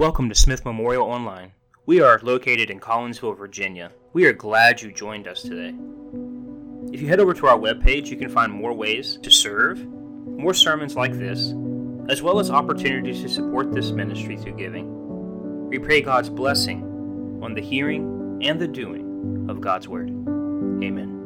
Welcome to Smith Memorial Online. We are located in Collinsville, Virginia. We are glad you joined us today. If you head over to our webpage, you can find more ways to serve, more sermons like this, as well as opportunities to support this ministry through giving. We pray God's blessing on the hearing and the doing of God's Word. Amen.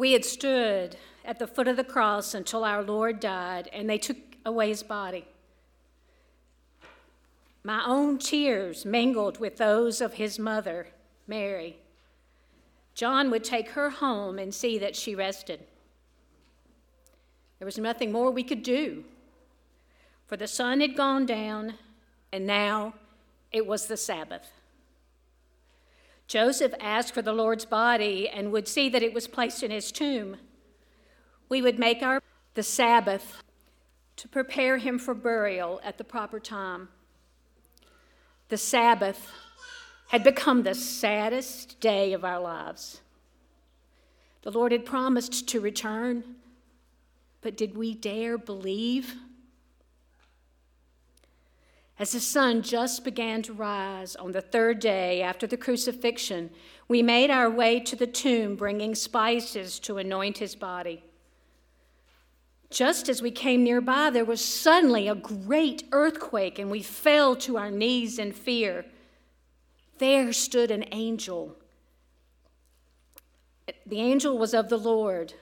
We had stood at the foot of the cross until our Lord died, and they took away his body. My own tears mingled with those of his mother, Mary. John would take her home and see that she rested. There was nothing more we could do, for the sun had gone down, and now it was the Sabbath. Joseph asked for the Lord's body and would see that it was placed in his tomb. We would make our the Sabbath to prepare him for burial at the proper time. The Sabbath had become the saddest day of our lives. The Lord had promised to return, but did we dare believe? As the sun just began to rise on the third day after the crucifixion, we made our way to the tomb bringing spices to anoint his body. Just as we came nearby, there was suddenly a great earthquake, and we fell to our knees in fear. There stood an angel. The angel was of the Lord,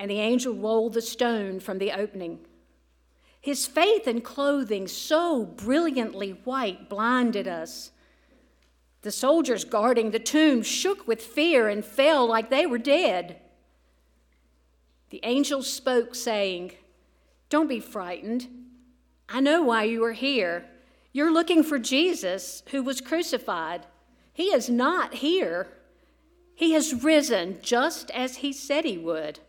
and the angel rolled the stone from the opening. His faith and clothing, so brilliantly white, blinded us. The soldiers guarding the tomb shook with fear and fell like they were dead. The angel spoke, saying, Don't be frightened. I know why you are here. You're looking for Jesus who was crucified. He is not here. He has risen just as he said he would.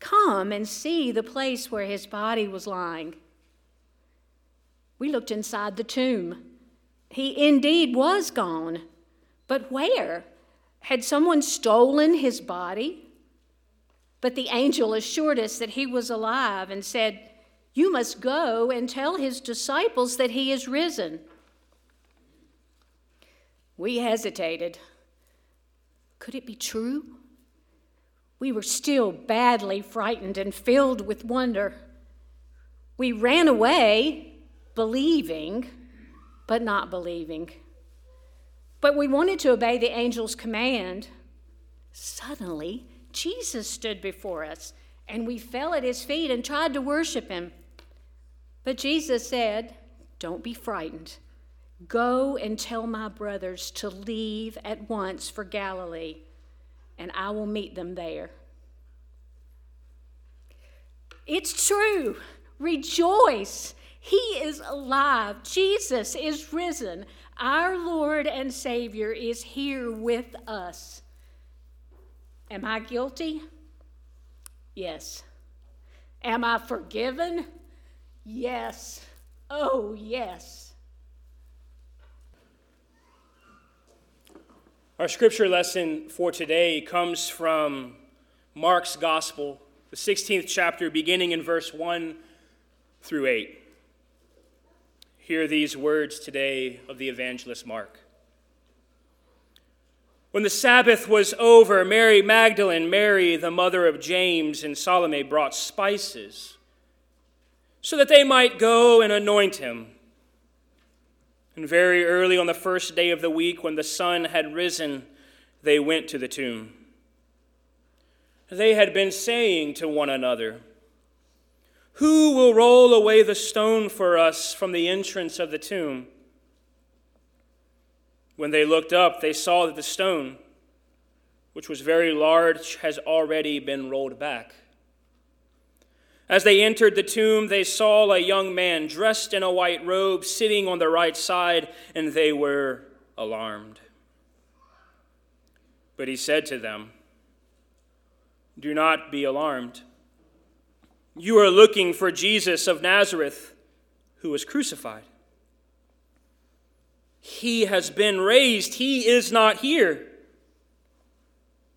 Come and see the place where his body was lying. We looked inside the tomb. He indeed was gone. But where? Had someone stolen his body? But the angel assured us that he was alive and said, You must go and tell his disciples that he is risen. We hesitated. Could it be true? We were still badly frightened and filled with wonder. We ran away, believing, but not believing. But we wanted to obey the angel's command. Suddenly, Jesus stood before us, and we fell at his feet and tried to worship him. But Jesus said, Don't be frightened. Go and tell my brothers to leave at once for Galilee and I will meet them there. It's true. Rejoice. He is alive. Jesus is risen. Our Lord and Savior is here with us. Am I guilty? Yes. Am I forgiven? Yes. Oh, yes. Our scripture lesson for today comes from Mark's Gospel, the 16th chapter, beginning in verse 1 through 8. Hear these words today of the evangelist Mark. When the Sabbath was over, Mary Magdalene, Mary, the mother of James, and Salome brought spices so that they might go and anoint him. And very early on the first day of the week, when the sun had risen, they went to the tomb. They had been saying to one another, Who will roll away the stone for us from the entrance of the tomb? When they looked up, they saw that the stone, which was very large, has already been rolled back. As they entered the tomb, they saw a young man dressed in a white robe sitting on the right side, and they were alarmed. But he said to them, Do not be alarmed. You are looking for Jesus of Nazareth, who was crucified. He has been raised, he is not here.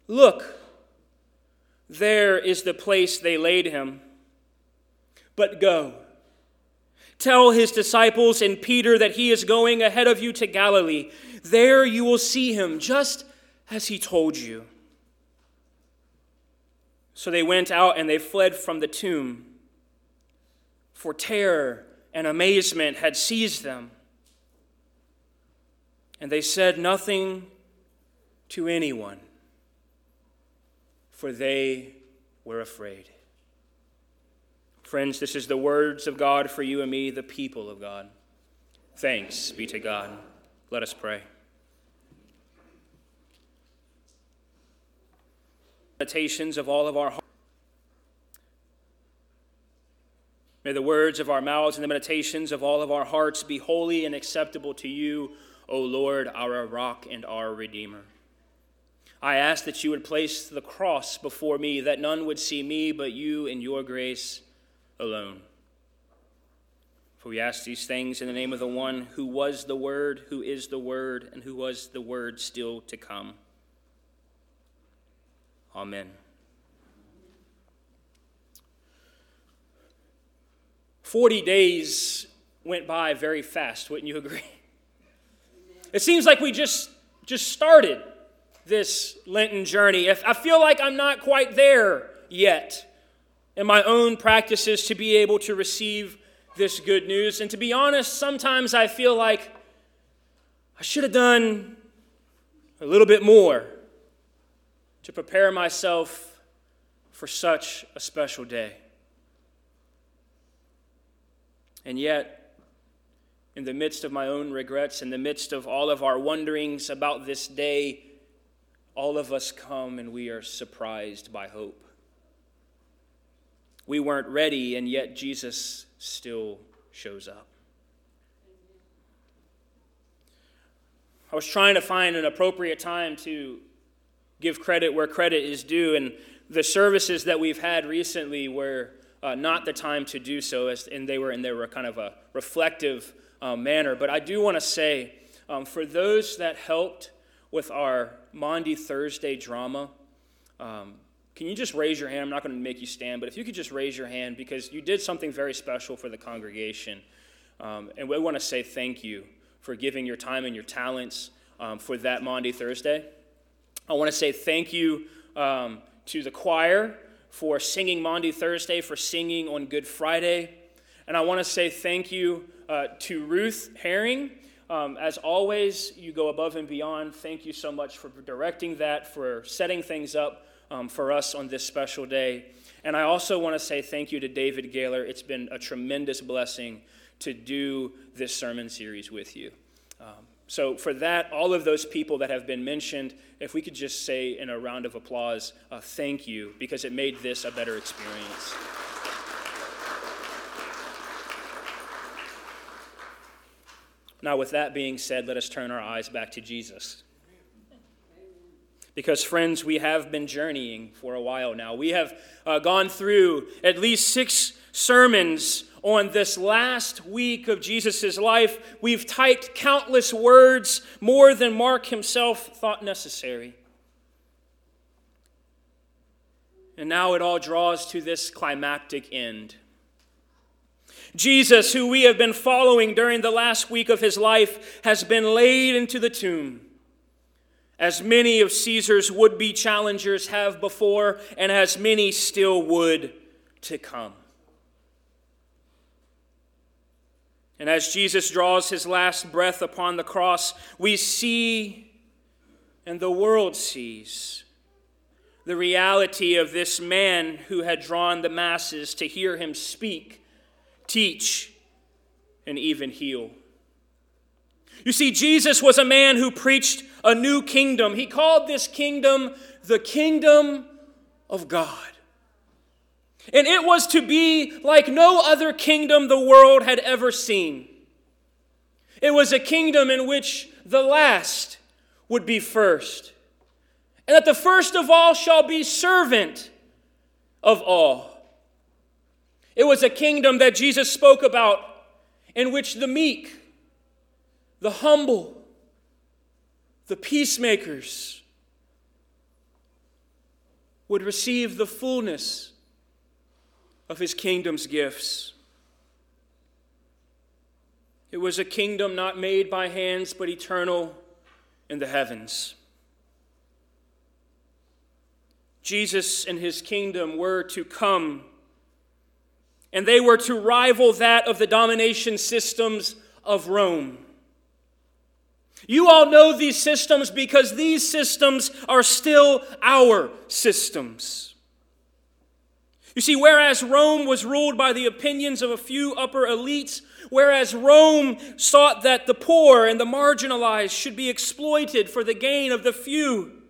Look, there is the place they laid him. But go. Tell his disciples and Peter that he is going ahead of you to Galilee. There you will see him, just as he told you. So they went out and they fled from the tomb, for terror and amazement had seized them. And they said nothing to anyone, for they were afraid. Friends, this is the words of God for you and me, the people of God. Thanks be to God. Let us pray. Meditations of all of our hearts. May the words of our mouths and the meditations of all of our hearts be holy and acceptable to you, O Lord, our rock and our Redeemer. I ask that you would place the cross before me, that none would see me but you in your grace alone. For we ask these things in the name of the one who was the Word, who is the Word, and who was the Word still to come. Amen. Forty days went by very fast, wouldn't you agree? It seems like we just just started this Lenten journey. I feel like I'm not quite there yet in my own practices to be able to receive this good news. And to be honest, sometimes I feel like I should have done a little bit more to prepare myself for such a special day. And yet, in the midst of my own regrets, in the midst of all of our wonderings about this day, all of us come and we are surprised by hope. We weren't ready, and yet Jesus still shows up. I was trying to find an appropriate time to give credit where credit is due, and the services that we've had recently were uh, not the time to do so, as, and they were in they were kind of a reflective uh, manner. But I do want to say, um, for those that helped with our Maundy Thursday drama, um, can you just raise your hand? I'm not going to make you stand, but if you could just raise your hand because you did something very special for the congregation. Um, and we want to say thank you for giving your time and your talents um, for that Maundy Thursday. I want to say thank you um, to the choir for singing Maundy Thursday, for singing on Good Friday. And I want to say thank you uh, to Ruth Herring. Um, as always, you go above and beyond. Thank you so much for directing that, for setting things up um, for us on this special day. And I also want to say thank you to David Gaylor. It's been a tremendous blessing to do this sermon series with you. Um, so, for that, all of those people that have been mentioned, if we could just say in a round of applause, uh, thank you, because it made this a better experience. Now, with that being said, let us turn our eyes back to Jesus. Because, friends, we have been journeying for a while now. We have uh, gone through at least six sermons on this last week of Jesus' life. We've typed countless words, more than Mark himself thought necessary. And now it all draws to this climactic end. Jesus, who we have been following during the last week of his life, has been laid into the tomb as many of Caesar's would be challengers have before, and as many still would to come. And as Jesus draws his last breath upon the cross, we see, and the world sees, the reality of this man who had drawn the masses to hear him speak, teach, and even heal. You see, Jesus was a man who preached a new kingdom. He called this kingdom the kingdom of God. And it was to be like no other kingdom the world had ever seen. It was a kingdom in which the last would be first, and that the first of all shall be servant of all. It was a kingdom that Jesus spoke about in which the meek, the humble, the peacemakers would receive the fullness of his kingdom's gifts. It was a kingdom not made by hands, but eternal in the heavens. Jesus and his kingdom were to come, and they were to rival that of the domination systems of Rome. You all know these systems because these systems are still our systems. You see, whereas Rome was ruled by the opinions of a few upper elites, whereas Rome sought that the poor and the marginalized should be exploited for the gain of the few,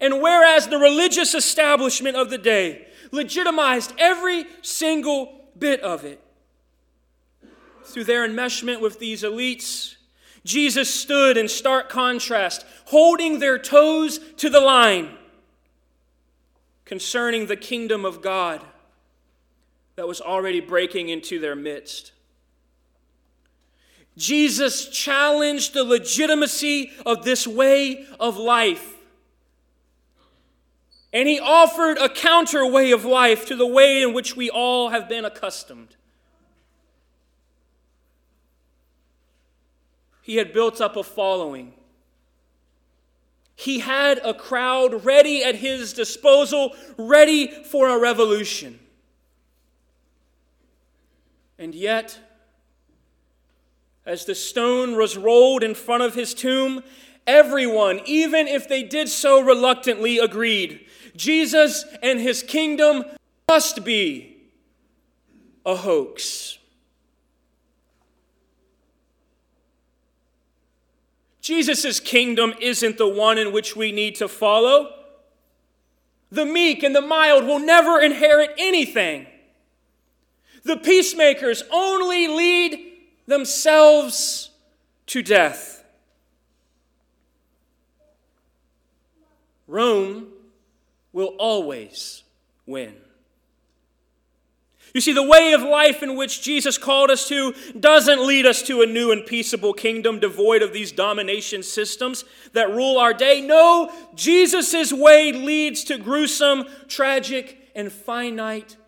and whereas the religious establishment of the day legitimized every single bit of it, through their enmeshment with these elites, Jesus stood in stark contrast, holding their toes to the line concerning the kingdom of God that was already breaking into their midst. Jesus challenged the legitimacy of this way of life. And he offered a counter way of life to the way in which we all have been accustomed. He had built up a following he had a crowd ready at his disposal, ready for a revolution. And yet, as the stone was rolled in front of his tomb, everyone, even if they did so reluctantly, agreed Jesus and his kingdom must be a hoax. Jesus' kingdom isn't the one in which we need to follow. The meek and the mild will never inherit anything. The peacemakers only lead themselves to death. Rome will always win. You see, the way of life in which Jesus called us to doesn't lead us to a new and peaceable kingdom devoid of these domination systems that rule our day. No, Jesus' way leads to gruesome, tragic, and finite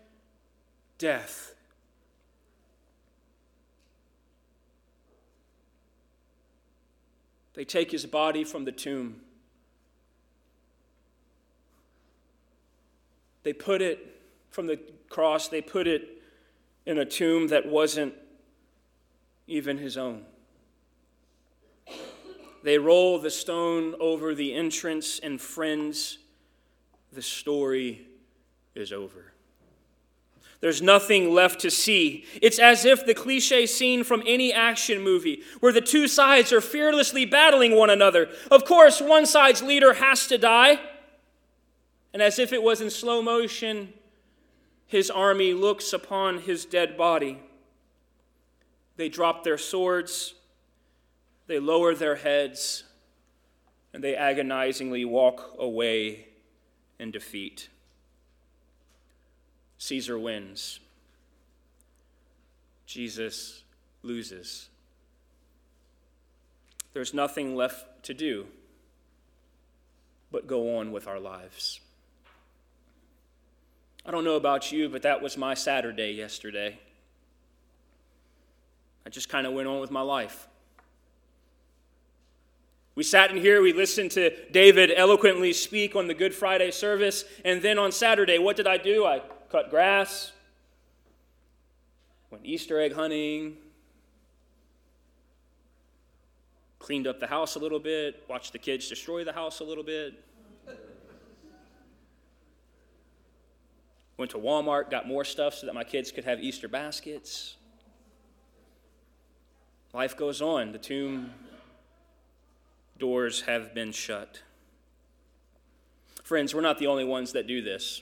death. They take his body from the tomb. They put it from the cross, they put it in a tomb that wasn't even his own. They roll the stone over the entrance, and friends, the story is over. There's nothing left to see. It's as if the cliche scene from any action movie where the two sides are fearlessly battling one another. Of course, one side's leader has to die. And as if it was in slow motion, his army looks upon his dead body. They drop their swords, they lower their heads, and they agonizingly walk away in defeat. Caesar wins. Jesus loses. There's nothing left to do but go on with our lives. I don't know about you, but that was my Saturday yesterday. I just kind of went on with my life. We sat in here, we listened to David eloquently speak on the Good Friday service, and then on Saturday, what did I do? I cut grass, went Easter egg hunting, cleaned up the house a little bit, watched the kids destroy the house a little bit. Went to Walmart, got more stuff so that my kids could have Easter baskets. Life goes on. The tomb doors have been shut. Friends, we're not the only ones that do this.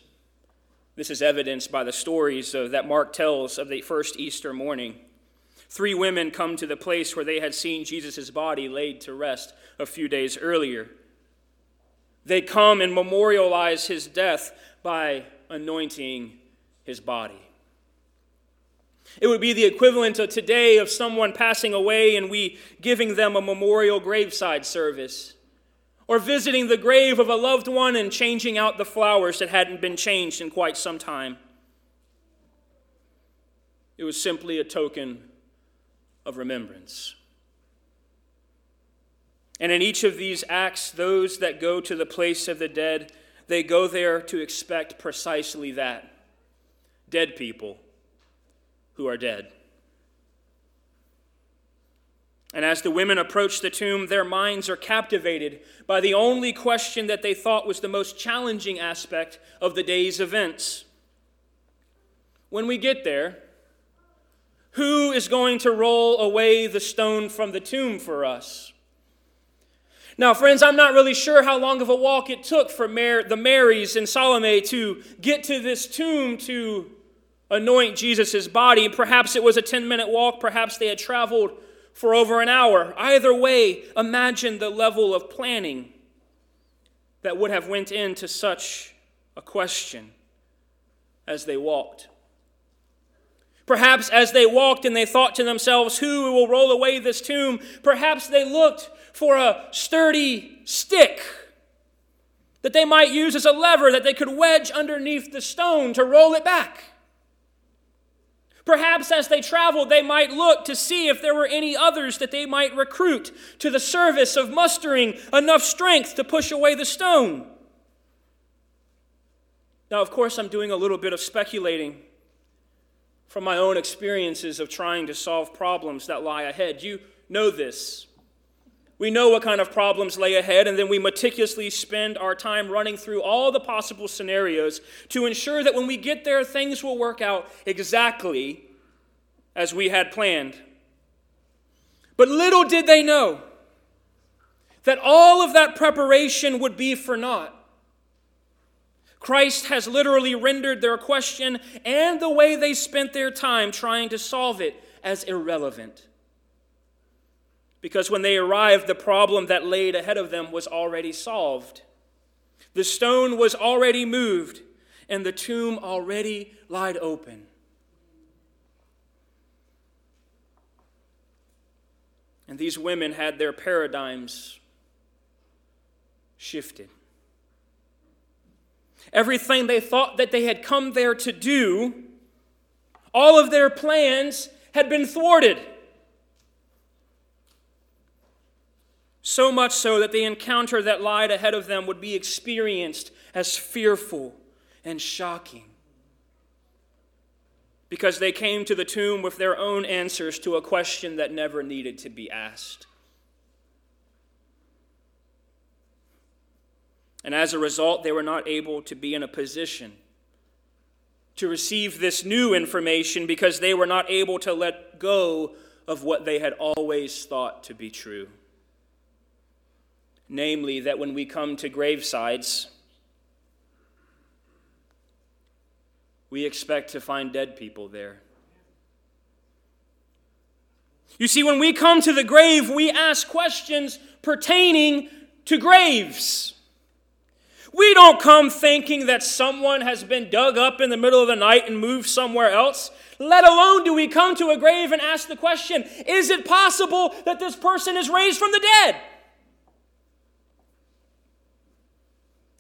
This is evidenced by the stories of, that Mark tells of the first Easter morning. Three women come to the place where they had seen Jesus' body laid to rest a few days earlier. They come and memorialize his death by anointing his body. It would be the equivalent of today of someone passing away and we giving them a memorial graveside service, or visiting the grave of a loved one and changing out the flowers that hadn't been changed in quite some time. It was simply a token of remembrance. And in each of these acts, those that go to the place of the dead, they go there to expect precisely that dead people who are dead. And as the women approach the tomb, their minds are captivated by the only question that they thought was the most challenging aspect of the day's events. When we get there, who is going to roll away the stone from the tomb for us? Now, friends, I'm not really sure how long of a walk it took for Mar- the Marys and Salome to get to this tomb to anoint Jesus' body. Perhaps it was a 10 minute walk, perhaps they had traveled for over an hour. Either way, imagine the level of planning that would have went into such a question as they walked. Perhaps as they walked and they thought to themselves, Who will roll away this tomb? Perhaps they looked for a sturdy stick that they might use as a lever that they could wedge underneath the stone to roll it back. Perhaps as they traveled, they might look to see if there were any others that they might recruit to the service of mustering enough strength to push away the stone. Now, of course, I'm doing a little bit of speculating from my own experiences of trying to solve problems that lie ahead. You know this. We know what kind of problems lay ahead, and then we meticulously spend our time running through all the possible scenarios to ensure that when we get there, things will work out exactly as we had planned. But little did they know that all of that preparation would be for naught. Christ has literally rendered their question and the way they spent their time trying to solve it as irrelevant. Because when they arrived, the problem that laid ahead of them was already solved. The stone was already moved, and the tomb already lied open. And these women had their paradigms shifted. Everything they thought that they had come there to do, all of their plans had been thwarted. So much so that the encounter that lied ahead of them would be experienced as fearful and shocking. Because they came to the tomb with their own answers to a question that never needed to be asked. And as a result, they were not able to be in a position to receive this new information because they were not able to let go of what they had always thought to be true namely, that when we come to gravesides, we expect to find dead people there. You see, when we come to the grave, we ask questions pertaining to graves. We don't come thinking that someone has been dug up in the middle of the night and moved somewhere else. Let alone do we come to a grave and ask the question is it possible that this person is raised from the dead?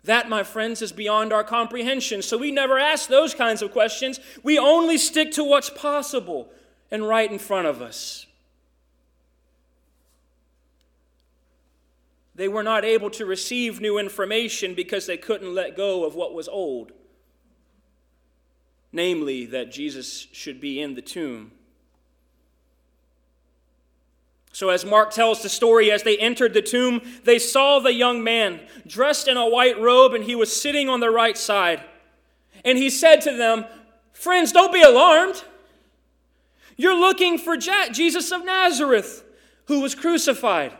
That, my friends, is beyond our comprehension. So we never ask those kinds of questions. We only stick to what's possible and right in front of us. They were not able to receive new information because they couldn't let go of what was old, namely, that Jesus should be in the tomb. So, as Mark tells the story, as they entered the tomb, they saw the young man dressed in a white robe, and he was sitting on the right side. And he said to them, Friends, don't be alarmed. You're looking for Jesus of Nazareth, who was crucified.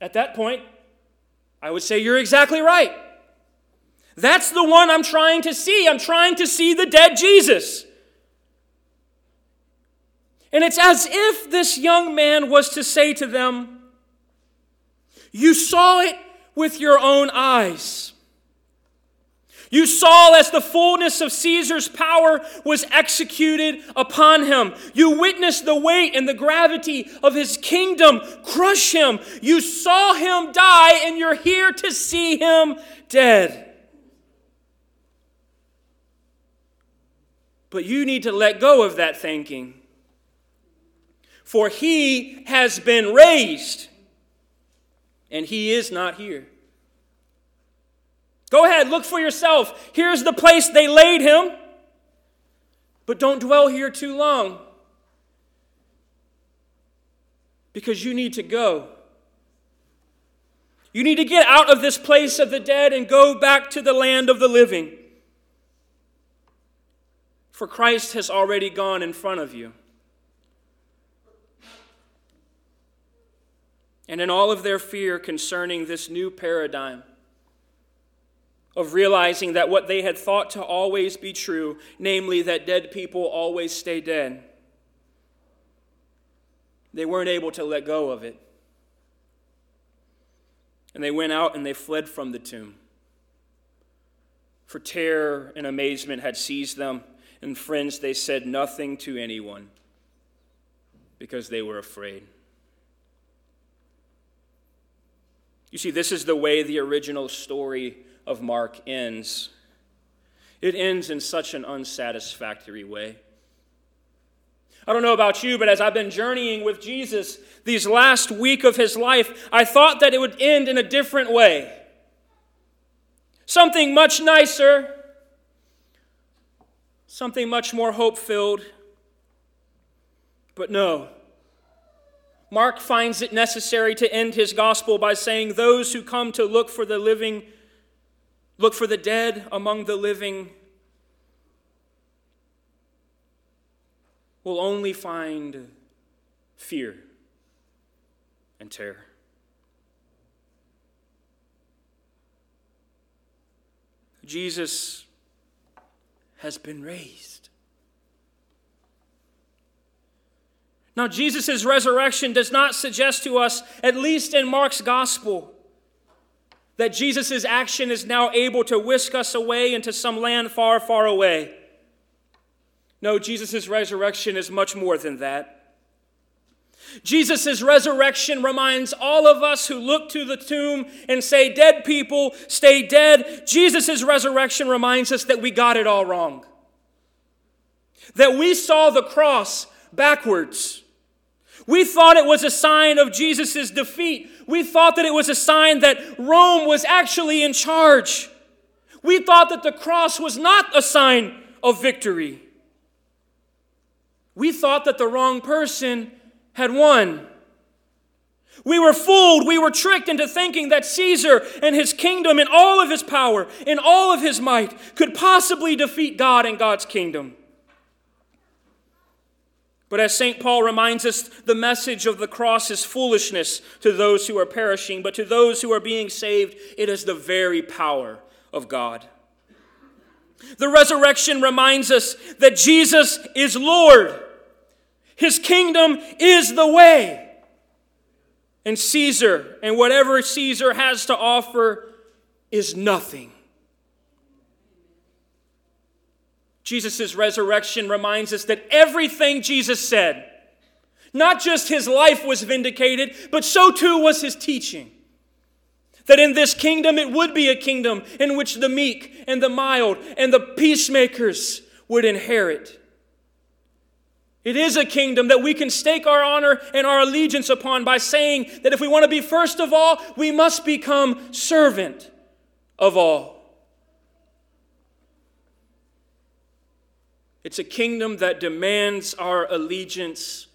At that point, I would say you're exactly right. That's the one I'm trying to see. I'm trying to see the dead Jesus. And it's as if this young man was to say to them, You saw it with your own eyes. You saw as the fullness of Caesar's power was executed upon him. You witnessed the weight and the gravity of his kingdom crush him. You saw him die, and you're here to see him dead. But you need to let go of that thinking. For he has been raised, and he is not here. Go ahead, look for yourself. Here's the place they laid him. But don't dwell here too long. Because you need to go. You need to get out of this place of the dead and go back to the land of the living. For Christ has already gone in front of you. And in all of their fear concerning this new paradigm, of realizing that what they had thought to always be true, namely that dead people always stay dead, they weren't able to let go of it. And they went out and they fled from the tomb. For terror and amazement had seized them, and friends, they said nothing to anyone because they were afraid. You see, this is the way the original story of Mark ends. It ends in such an unsatisfactory way. I don't know about you, but as I've been journeying with Jesus these last week of his life, I thought that it would end in a different way. Something much nicer, something much more hope filled. But no. Mark finds it necessary to end his gospel by saying, Those who come to look for the living Look for the dead among the living. Will only find fear and terror. Jesus has been raised. Now, Jesus' resurrection does not suggest to us, at least in Mark's gospel, that Jesus' action is now able to whisk us away into some land far, far away. No, Jesus' resurrection is much more than that. Jesus' resurrection reminds all of us who look to the tomb and say, Dead people, stay dead. Jesus' resurrection reminds us that we got it all wrong. That we saw the cross backwards. We thought it was a sign of Jesus' defeat. We thought that it was a sign that Rome was actually in charge. We thought that the cross was not a sign of victory. We thought that the wrong person had won. We were fooled, we were tricked into thinking that Caesar and his kingdom and all of his power and all of his might could possibly defeat God and God's kingdom. But as St. Paul reminds us, the message of the cross is foolishness to those who are perishing, but to those who are being saved, it is the very power of God. The resurrection reminds us that Jesus is Lord. His kingdom is the way. And Caesar and whatever Caesar has to offer is nothing. Jesus' resurrection reminds us that everything Jesus said, not just his life was vindicated, but so too was his teaching. That in this kingdom it would be a kingdom in which the meek and the mild and the peacemakers would inherit. It is a kingdom that we can stake our honor and our allegiance upon by saying that if we want to be first of all, we must become servant of all. It's a kingdom that demands our allegiance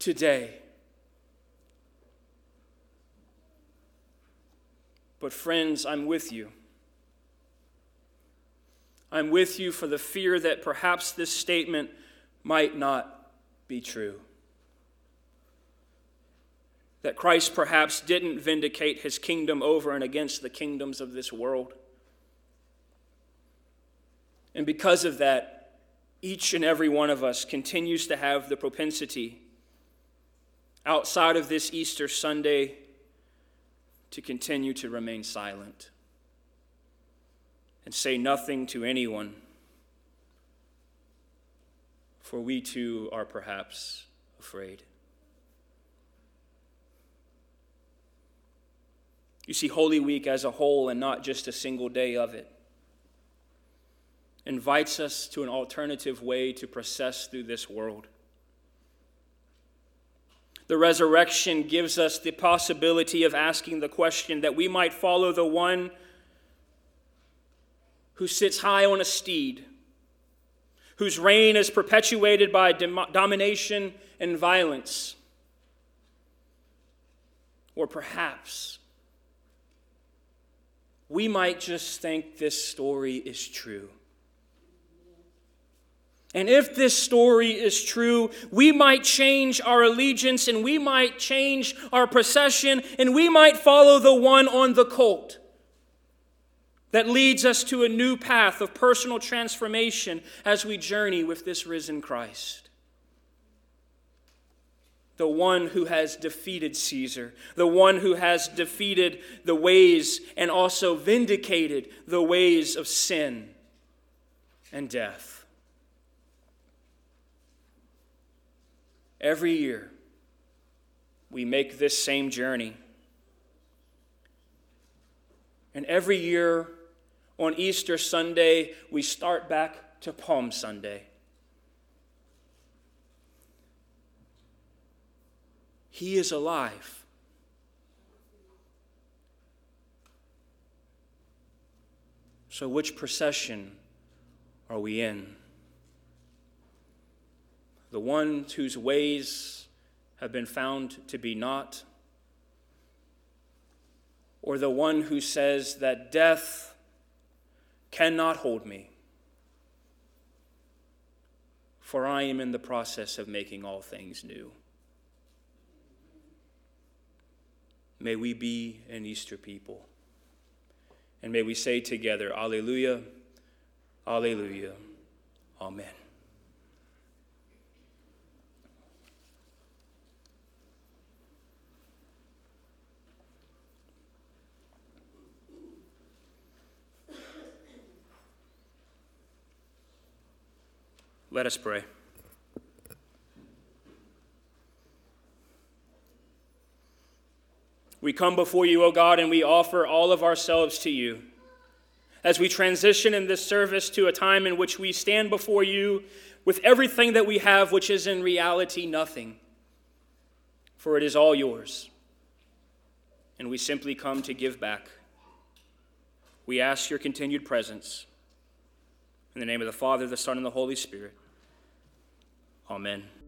today. But, friends, I'm with you. I'm with you for the fear that perhaps this statement might not be true. that Christ perhaps didn't vindicate his kingdom over and against the kingdoms of this world. And because of that, each and every one of us continues to have the propensity outside of this Easter Sunday to continue to remain silent and say nothing to anyone, for we too are perhaps afraid. You see, Holy Week as a whole and not just a single day of it invites us to an alternative way to process through this world. The resurrection gives us the possibility of asking the question that we might follow the one who sits high on a steed, whose reign is perpetuated by domination and violence. Or perhaps we might just think this story is true. And if this story is true, we might change our allegiance and we might change our procession and we might follow the one on the colt that leads us to a new path of personal transformation as we journey with this risen Christ the one who has defeated Caesar, the one who has defeated the ways and also vindicated the ways of sin and death. Every year, we make this same journey. And every year on Easter Sunday, we start back to Palm Sunday. He is alive. So, which procession are we in? The one whose ways have been found to be not? Or the one who says that death cannot hold me, for I am in the process of making all things new? May we be an Easter people. And may we say together, Alleluia, Alleluia, Amen. Let us pray. We come before you, O God, and we offer all of ourselves to you. As we transition in this service to a time in which we stand before you with everything that we have, which is in reality nothing, for it is all yours. And we simply come to give back. We ask your continued presence. In the name of the Father, the Son, and the Holy Spirit. Amen.